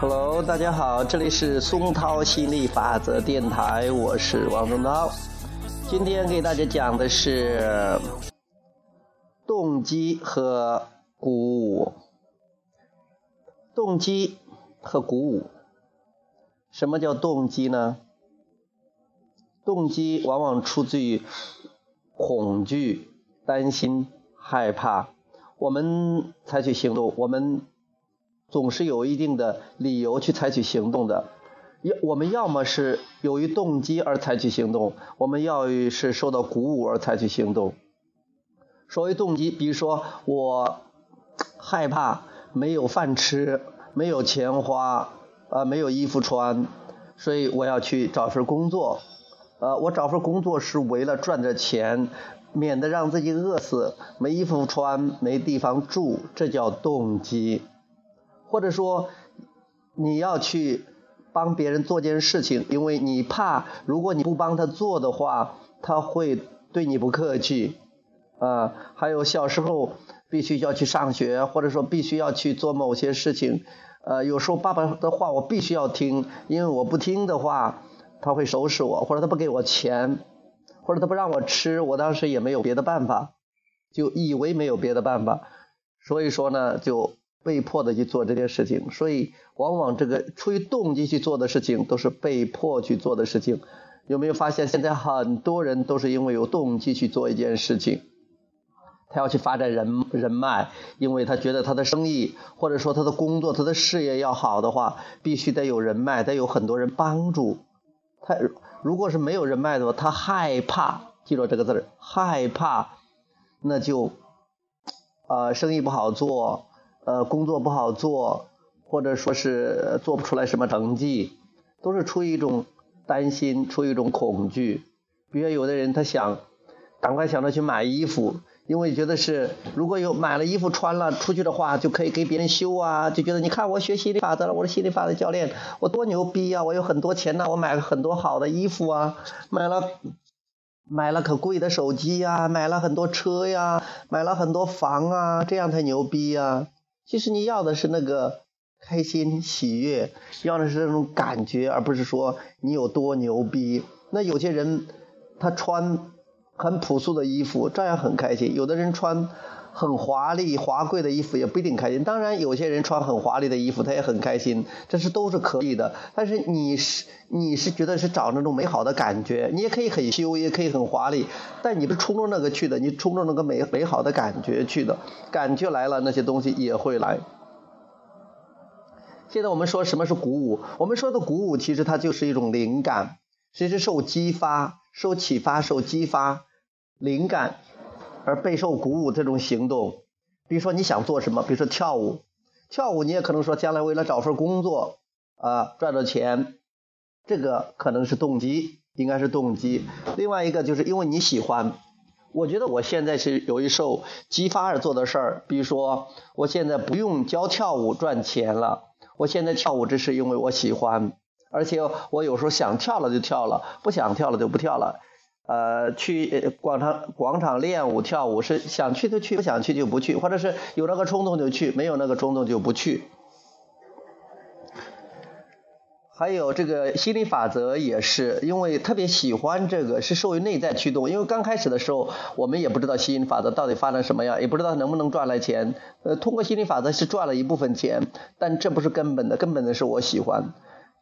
Hello，大家好，这里是松涛心理法则电台，我是王松涛。今天给大家讲的是动机和鼓舞。动机和鼓舞，什么叫动机呢？动机往往出自于恐惧、担心、害怕，我们采取行动，我们。总是有一定的理由去采取行动的，要我们要么是由于动机而采取行动，我们要是受到鼓舞而采取行动。所谓动机，比如说我害怕没有饭吃，没有钱花，啊，没有衣服穿，所以我要去找份工作。呃，我找份工作是为了赚点钱，免得让自己饿死，没衣服穿，没地方住，这叫动机。或者说，你要去帮别人做件事情，因为你怕，如果你不帮他做的话，他会对你不客气，啊，还有小时候必须要去上学，或者说必须要去做某些事情，呃，有时候爸爸的话我必须要听，因为我不听的话，他会收拾我，或者他不给我钱，或者他不让我吃，我当时也没有别的办法，就以为没有别的办法，所以说呢，就。被迫的去做这件事情，所以往往这个出于动机去做的事情，都是被迫去做的事情。有没有发现，现在很多人都是因为有动机去做一件事情，他要去发展人人脉，因为他觉得他的生意或者说他的工作、他的事业要好的话，必须得有人脉，得有很多人帮助。他如果是没有人脉的话，他害怕，记住这个字儿，害怕，那就啊，生意不好做。呃，工作不好做，或者说是做不出来什么成绩，都是出于一种担心，出于一种恐惧。比如有的人他想赶快想着去买衣服，因为觉得是如果有买了衣服穿了出去的话，就可以给别人修啊，就觉得你看我学心理法则了，我是心理法则教练，我多牛逼啊，我有很多钱呐，我买了很多好的衣服啊，买了买了可贵的手机呀，买了很多车呀，买了很多房啊，这样才牛逼呀。其实你要的是那个开心喜悦，要的是那种感觉，而不是说你有多牛逼。那有些人他穿很朴素的衣服，照样很开心；有的人穿很华丽华贵的衣服，也不一定开心。当然，有些人穿很华丽的衣服，他也很开心，这是都是可以的。但是你是你是觉得是找那种美好的感觉，你也可以很修，也可以很华丽，但你不是冲着那个去的，你冲着那个美美好的感觉去的，感觉来了，那些东西也会来。现在我们说什么是鼓舞？我们说的鼓舞，其实它就是一种灵感，其实受激发、受启发、受激发，灵感而备受鼓舞这种行动。比如说你想做什么？比如说跳舞，跳舞你也可能说将来为了找份工作啊赚到钱，这个可能是动机，应该是动机。另外一个就是因为你喜欢，我觉得我现在是由于受激发而做的事儿。比如说我现在不用教跳舞赚钱了。我现在跳舞，只是因为我喜欢，而且我有时候想跳了就跳了，不想跳了就不跳了。呃，去广场广场练舞跳舞是想去就去，不想去就不去，或者是有那个冲动就去，没有那个冲动就不去。还有这个心理法则也是，因为特别喜欢这个，是受于内在驱动。因为刚开始的时候，我们也不知道心理法则到底发展什么样，也不知道能不能赚来钱。呃，通过心理法则是赚了一部分钱，但这不是根本的，根本的是我喜欢。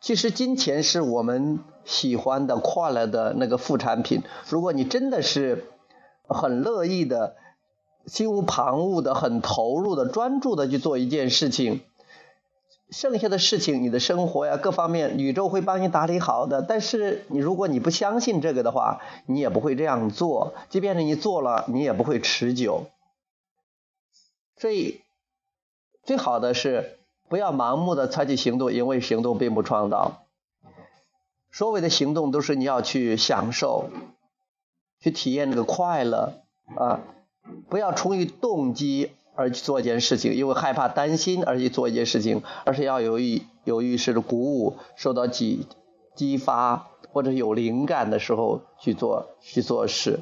其实金钱是我们喜欢的、快乐的那个副产品。如果你真的是很乐意的、心无旁骛的、很投入的、专注的去做一件事情。剩下的事情，你的生活呀，各方面，宇宙会帮你打理好的。但是你如果你不相信这个的话，你也不会这样做。即便是你做了，你也不会持久。所以，最好的是不要盲目的采取行动，因为行动并不创造。所谓的行动都是你要去享受，去体验那个快乐啊，不要出于动机。而去做一件事情，因为害怕、担心而去做一件事情，而是要有于有于是鼓舞、受到激激发或者有灵感的时候去做去做事。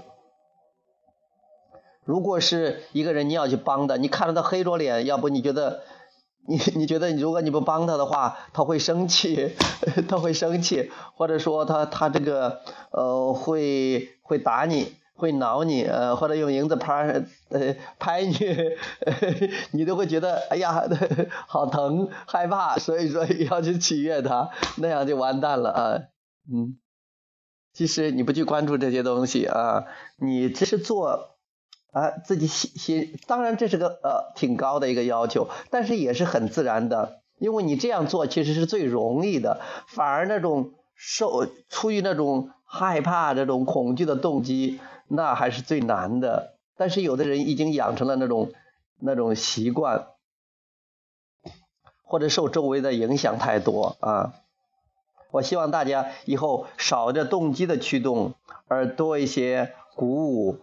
如果是一个人你要去帮的，你看到他黑着脸，要不你觉得你你觉得你如果你不帮他的话，他会生气，他会生气，或者说他他这个呃会会打你，会挠你，呃或者用银子拍呃拍你，你都会觉得哎呀好疼害怕，所以说 要去取悦他，那样就完蛋了啊，嗯，其实你不去关注这些东西啊，你只是做。啊，自己心心，当然这是个呃挺高的一个要求，但是也是很自然的，因为你这样做其实是最容易的，反而那种受出于那种害怕、这种恐惧的动机，那还是最难的。但是有的人已经养成了那种那种习惯，或者受周围的影响太多啊。我希望大家以后少着动机的驱动，而多一些鼓舞。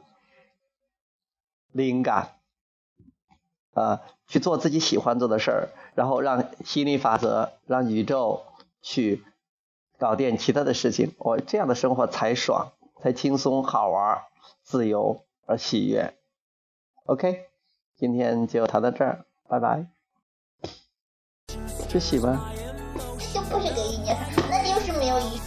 灵感，啊，去做自己喜欢做的事儿，然后让心理法则，让宇宙去搞点其他的事情，我这样的生活才爽，才轻松、好玩、自由而喜悦。OK，今天就谈到这儿，拜拜。去洗吧。就不是给意见，那就是没有意